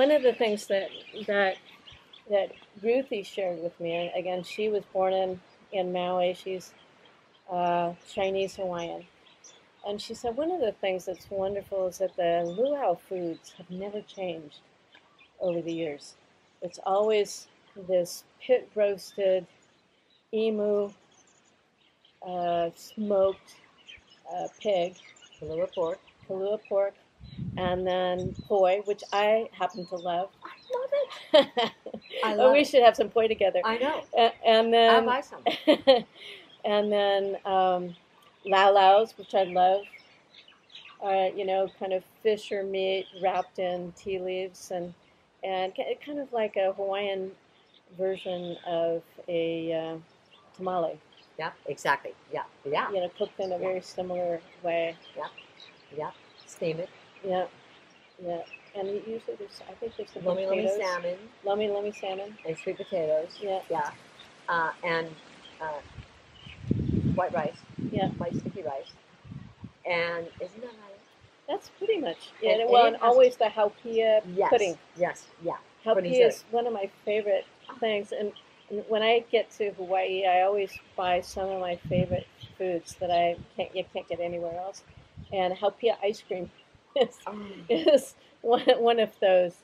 one of the things that that that Ruthie shared with me, and again, she was born in in Maui. She's uh, Chinese Hawaiian, and she said one of the things that's wonderful is that the luau foods have never changed over the years. It's always this pit roasted imu, uh, smoked uh, pig, Kalua pork. kalua pork, and then poi, which I happen to love. I love it. I oh, we it. should have some poi together. I know. And then buy some. and then um, lau laus, which I love. Uh, you know, kind of fish or meat wrapped in ti leaves, and and kind of like a Hawaiian version of a uh, tamale. Yeah, exactly. Yeah, yeah, You know, cooked in a very similar way. Yeah, yeah. Steam it. Yeah, yeah. And usually there's, I think there's some lomi potatoes. salmon Lomi lomi salmon. and sweet potatoes. Yeah. Yeah. Uh, and uh, white rice. Yeah. White sticky rice. And isn't that right? That's pretty much it. And well, it and has- always the haupia Yes. pudding. Yes. Yeah. Pudding's Haupia is one of my favorite things, and, and when I get to Hawaii, I always buy some of my favorite foods that I can't you can't get anywhere else. And haupia ice cream is, Oh, is one, one of those.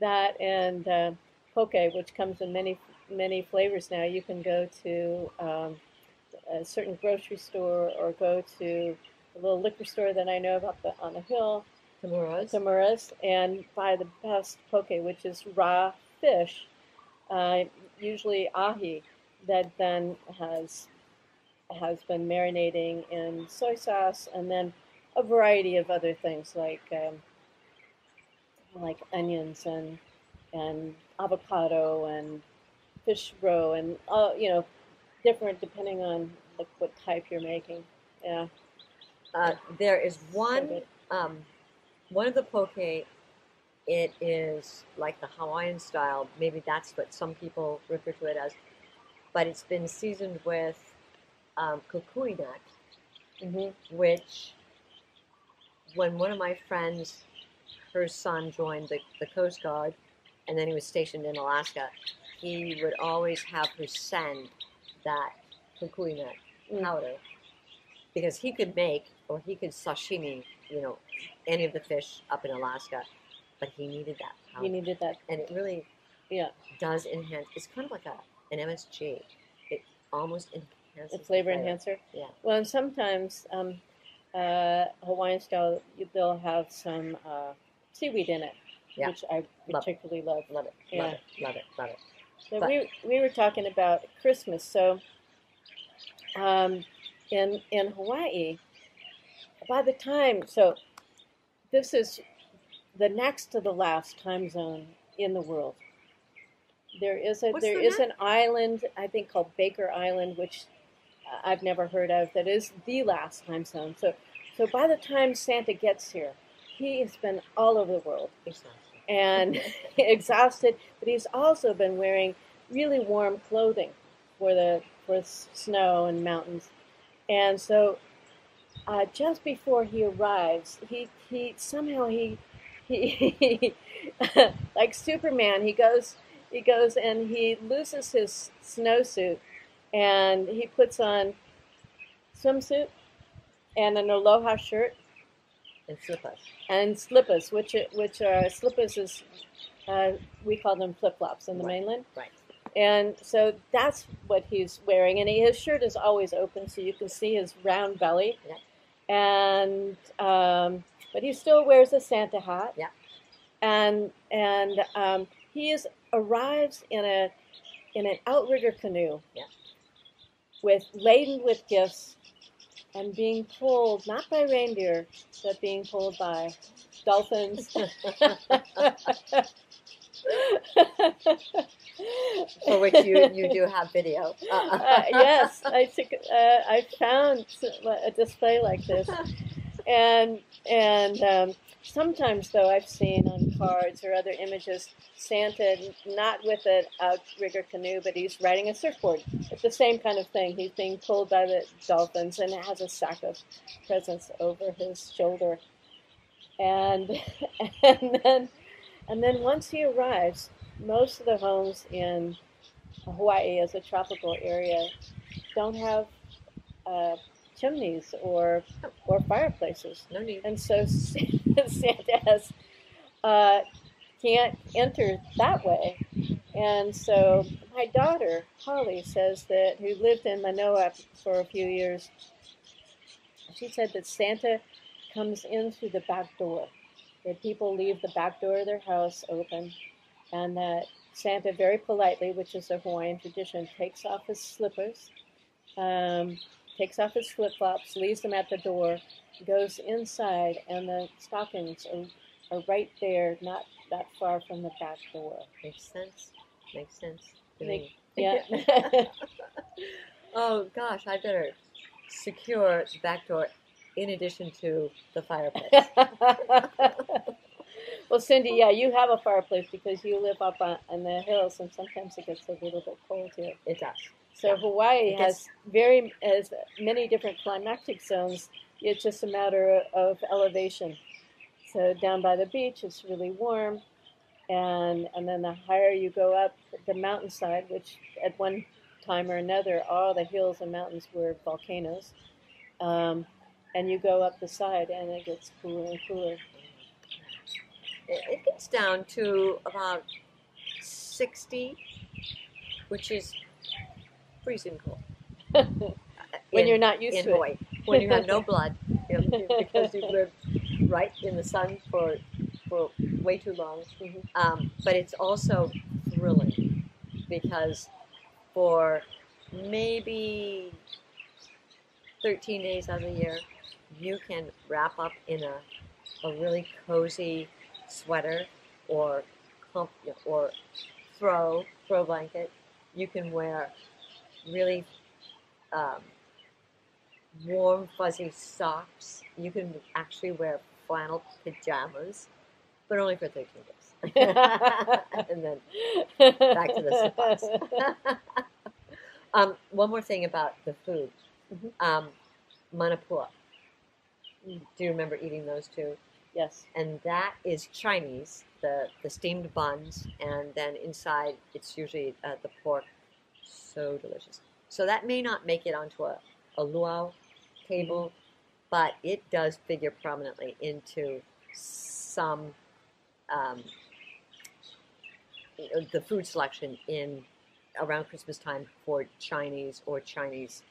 That and uh, poke, which comes in many many flavors now. You can go to um, a certain grocery store or go to a little liquor store that I know of up the, on the hill Tamuras. Tamuras and buy the best poke, which is raw fish, uh, usually ahi, that then has has been marinating in soy sauce, and then a variety of other things like um, like onions and and avocado and fish roe and uh, you know different depending on like what type you're making. Yeah, Uh, there is one um, one of the poke. It is like the Hawaiian style. Maybe that's what some people refer to it as. But it's been seasoned with um, kukui nut, Mhm. which when one of my friends, her son joined the, the Coast Guard, and then he was stationed in Alaska, he would always have her send that kukui nut Mm. powder because he could make or he could sashimi, you know, any of the fish up in Alaska, but he needed that powder, You needed that. and it really Yeah. does enhance. It's kind of like a an MSG. It almost enhances a the flavor enhancer. Yeah. Well, and sometimes um, uh, Hawaiian style, you- they'll have some uh, seaweed in it, Yeah. which I Love it. particularly love. Love it, Yeah. love it, love it, love it. So But- we we were talking about Christmas. So um, in in Hawaii, by the time so this is the next to the last time zone in the world. There is a What's there the is next? an island I think called Baker Island, which I've never heard of. That is the last time zone. So so by the time Santa gets here, he has been all over the world Exhausting. and exhausted, but he's also been wearing really warm clothing for the for snow and mountains. And so, uh, just before he arrives, he he somehow he he like Superman. He goes he goes and he loses his snowsuit, and he puts on swimsuit and an aloha shirt and slippers. and slippers, which which are slippers is uh, we call them flip flops in the Right. mainland, Right. and so that's what he's wearing, and he, his shirt is always open, so you can see his round belly, Yeah. and um, but he still wears a Santa hat, Yeah. and and um, he is arrives in a in an outrigger canoe, Yeah. With laden with gifts. And being pulled not by reindeer, but being pulled by dolphins. For which you, you do have video. Uh, yes, I took. Uh, I found a display like this, and and um, sometimes though I've seen on cards or other images Santa not with an outrigger canoe, but he's riding a surfboard. It's the same kind of thing. He's being pulled by the dolphins and it has a sack of presents over his shoulder, and and then And then once he arrives, most of the homes in Hawaii as a tropical area don't have uh, chimneys or or fireplaces, No need. and so Santa has uh, can't enter that way. And so my daughter Holly says that who lived in Manoa for a few years. She said that Santa comes in through the back door. That people leave the back door of their house open, and that Santa very politely, which is a Hawaiian tradition, takes off his slippers, um, takes off his flip flops, leaves them at the door, goes inside, and the stockings are, are right there, not that far from the back door. Makes sense. Makes sense. to Make- me. Yeah. oh gosh, I better secure the back door in addition to the fireplace. well, Cindy, yeah, you have a fireplace because you live up on, on the hills, and sometimes it gets a little bit cold here. it does. So Yeah. Hawaii has very has many different climatic zones. It's just a matter of elevation. So down by the beach, it's really warm, and and then the higher you go up the mountainside, which at one time or another, all the hills and mountains were volcanoes, um, and you go up the side, and it gets cooler and cooler. It, it gets down to about 60, which is freezing cold. when In- you're not used in to Hawaii. When you have no blood, you know, because you've lived right in the sun for for way too long. Mhm. Um, but it's also thrilling because for maybe 13 days out of the year, you can wrap up in a, a really cozy sweater or or throw throw blanket. You can wear really um, warm fuzzy socks. You can actually wear flannel pajamas, but only for 13 days. and then back to the slippers. um, one more thing about the food. Mhm. Um, manapua. Do you remember eating those two? Yes. and that is Chinese, the, the steamed buns, and then inside it's usually uh, the pork. So delicious. So that may not make it onto a, a luau table, but it does figure prominently into some um, the food selection in around Christmas time for Chinese or Chinese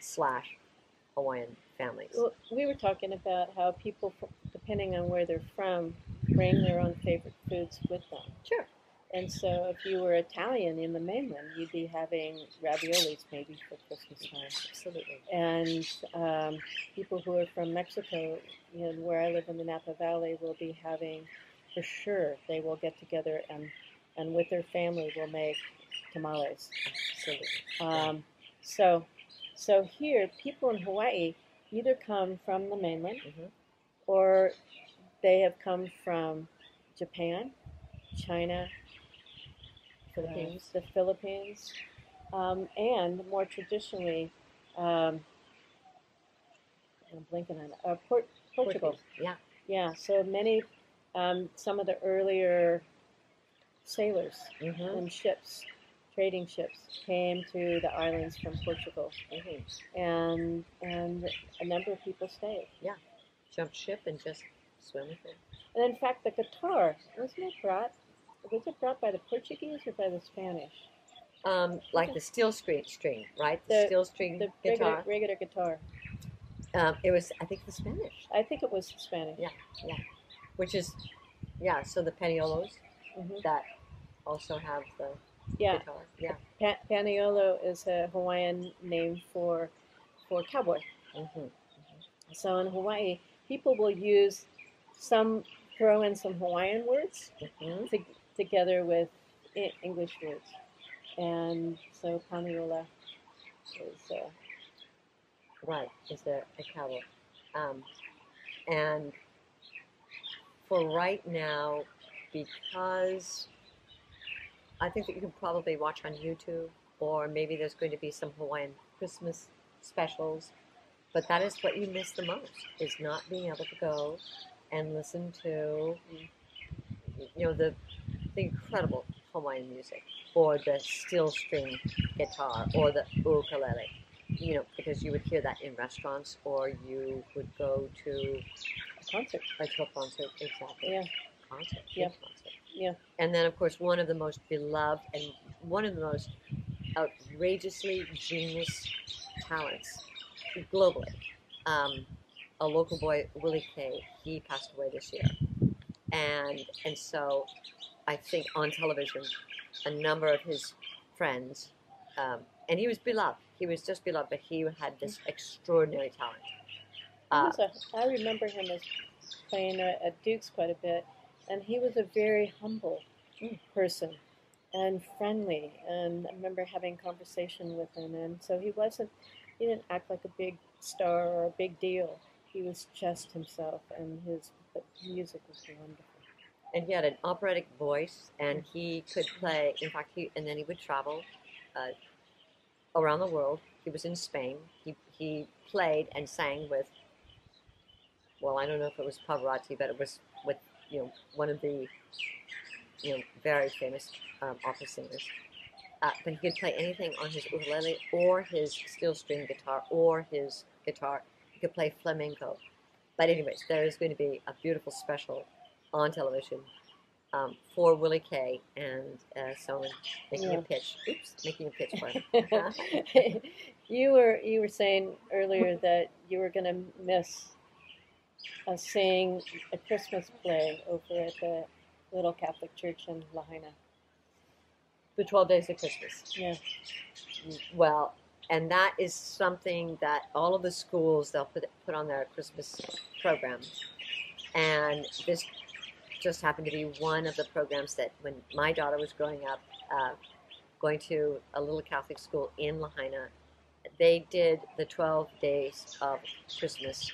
slash Hawaiian families. Well, we were talking about how people, depending on where they're from, bring their own favorite foods with them. Sure. And so, if you were Italian in the mainland, you'd be having raviolis maybe for Christmas time. Absolutely. And um, people who are from Mexico, you know, where I live in the Napa Valley, will be having, for sure, they will get together and, and with their family will make tamales. Absolutely. Um, so, so here, people in Hawaii either come from the mainland Mhm. or they have come from Japan, China, Philippines. the Philippines, um, and more traditionally, um, I'm blinking on it, uh, Port- Portugal. Yeah. Yeah, so many, um, some of the earlier sailors Mm-hmm. and ships, trading ships, came to the islands from Portugal, Mm-hmm. and and a number of people stayed. Yeah, jump ship and just swim with it. And in fact, the guitar wasn't it brought? Was it brought by the Portuguese or by the Spanish? Um, like the steel string, string, right? The, The- steel string The regular, guitar. regular guitar. Um, it was, I think, the Spanish, I think it was Spanish. Yeah. Yeah. Which is, yeah. So the paniolos hmm that also have the Yeah, guitar. Yeah. pa- Paniolo is a Hawaiian name for for cowboy. Mm-hmm. So in Hawaii, people will use some throw in some Hawaiian words Mm-hmm. to, together with E- English words, and so Paniola is uh, Right. Is there a cowboy? Um, and for right now, because I think that you can probably watch on YouTube, or maybe there's going to be some Hawaiian Christmas specials. But that is what you miss the most: is not being able to go and listen to you know the the incredible Hawaiian music, or the steel string guitar, or the ukulele. You know, because you would hear that in restaurants, or you would go to A concert. a to a concert. Exactly. Yeah. Concert. Yeah. Concert. Yeah. And then, of course, one of the most beloved and one of the most outrageously genius talents globally. Um, a local boy, Willie K, he passed away this year, and and so I think on television, a number of his friends, um, and he was beloved. He was just beloved, but he had this extraordinary talent. Uh, I remember him as playing at Duke's quite a bit, and he was a very humble Mm. person and friendly. And I remember having conversation with him, and so he wasn't. He didn't act like a big star or a big deal. He was just himself, and his music was wonderful. and he had an operatic voice, and he could play. In fact, he and then he would travel uh, around the world. He was in Spain. He he played and sang with. Well, I don't know if it was Pavarotti, but it was you know one of the you know very famous um, opera singers. Uh, but he could play anything on his ukulele or his steel string guitar or his guitar. He could play flamenco. But anyways, there is going to be a beautiful special on television um, for Willie K and uh, so I'm making Yeah. a pitch. Oops, making a pitch for him. you were you were saying earlier that you were going to miss uh, seeing a Christmas play over at the little Catholic church in Lahaina. the 12 Days of Christmas. Yeah. Well, and that is something that all of the schools they'll put put on their Christmas programs, and this just happened to be one of the programs that when my daughter was growing up, uh, going to a little Catholic school in Lahaina, they did the 12 days of Christmas.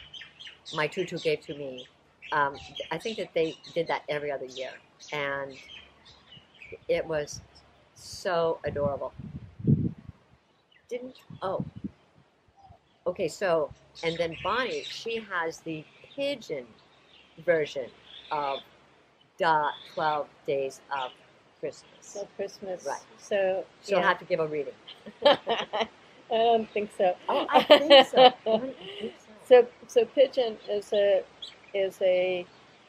My tutu gave to me. Um, I think that they did that every other year, and it was so adorable. Didn't oh. Okay, so and then Bonnie, she has the pidgin version of the twelve days of Christmas. So Christmas. Right. So She'll yeah. have to give a reading. I don't think so. Oh, I think so. I think so. So so pidgin is a is a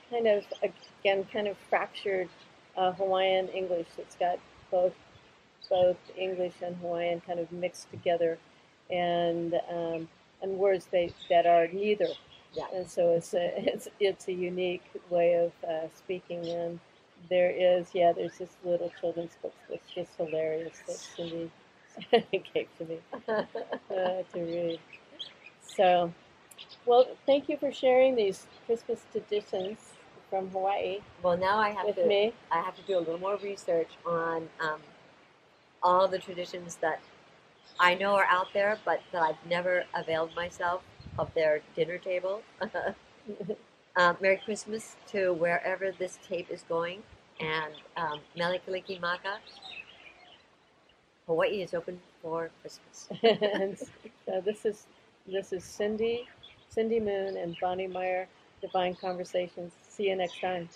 kind of again kind of fractured uh, Hawaiian English. It's got both both English and Hawaiian kind of mixed together, and um, and words they that are neither. Yeah. And so it's a it's it's a unique way of uh, speaking. And there is yeah there's this little children's book that's just hilarious that Cindy gave to me uh, to read. So, well, thank you for sharing these Christmas traditions from Hawaii Well, now I have to me. I have to do a little more research on um, all the traditions that I know are out there, but that I've never availed myself of their dinner table. um, Merry Christmas to wherever this tape is going, and um, Mele Kalikimaka. Hawaii is open for Christmas. and so this is this is Cindy, Cindy Moon, and Bonnie Meyer. Divine Conversations. See you next time.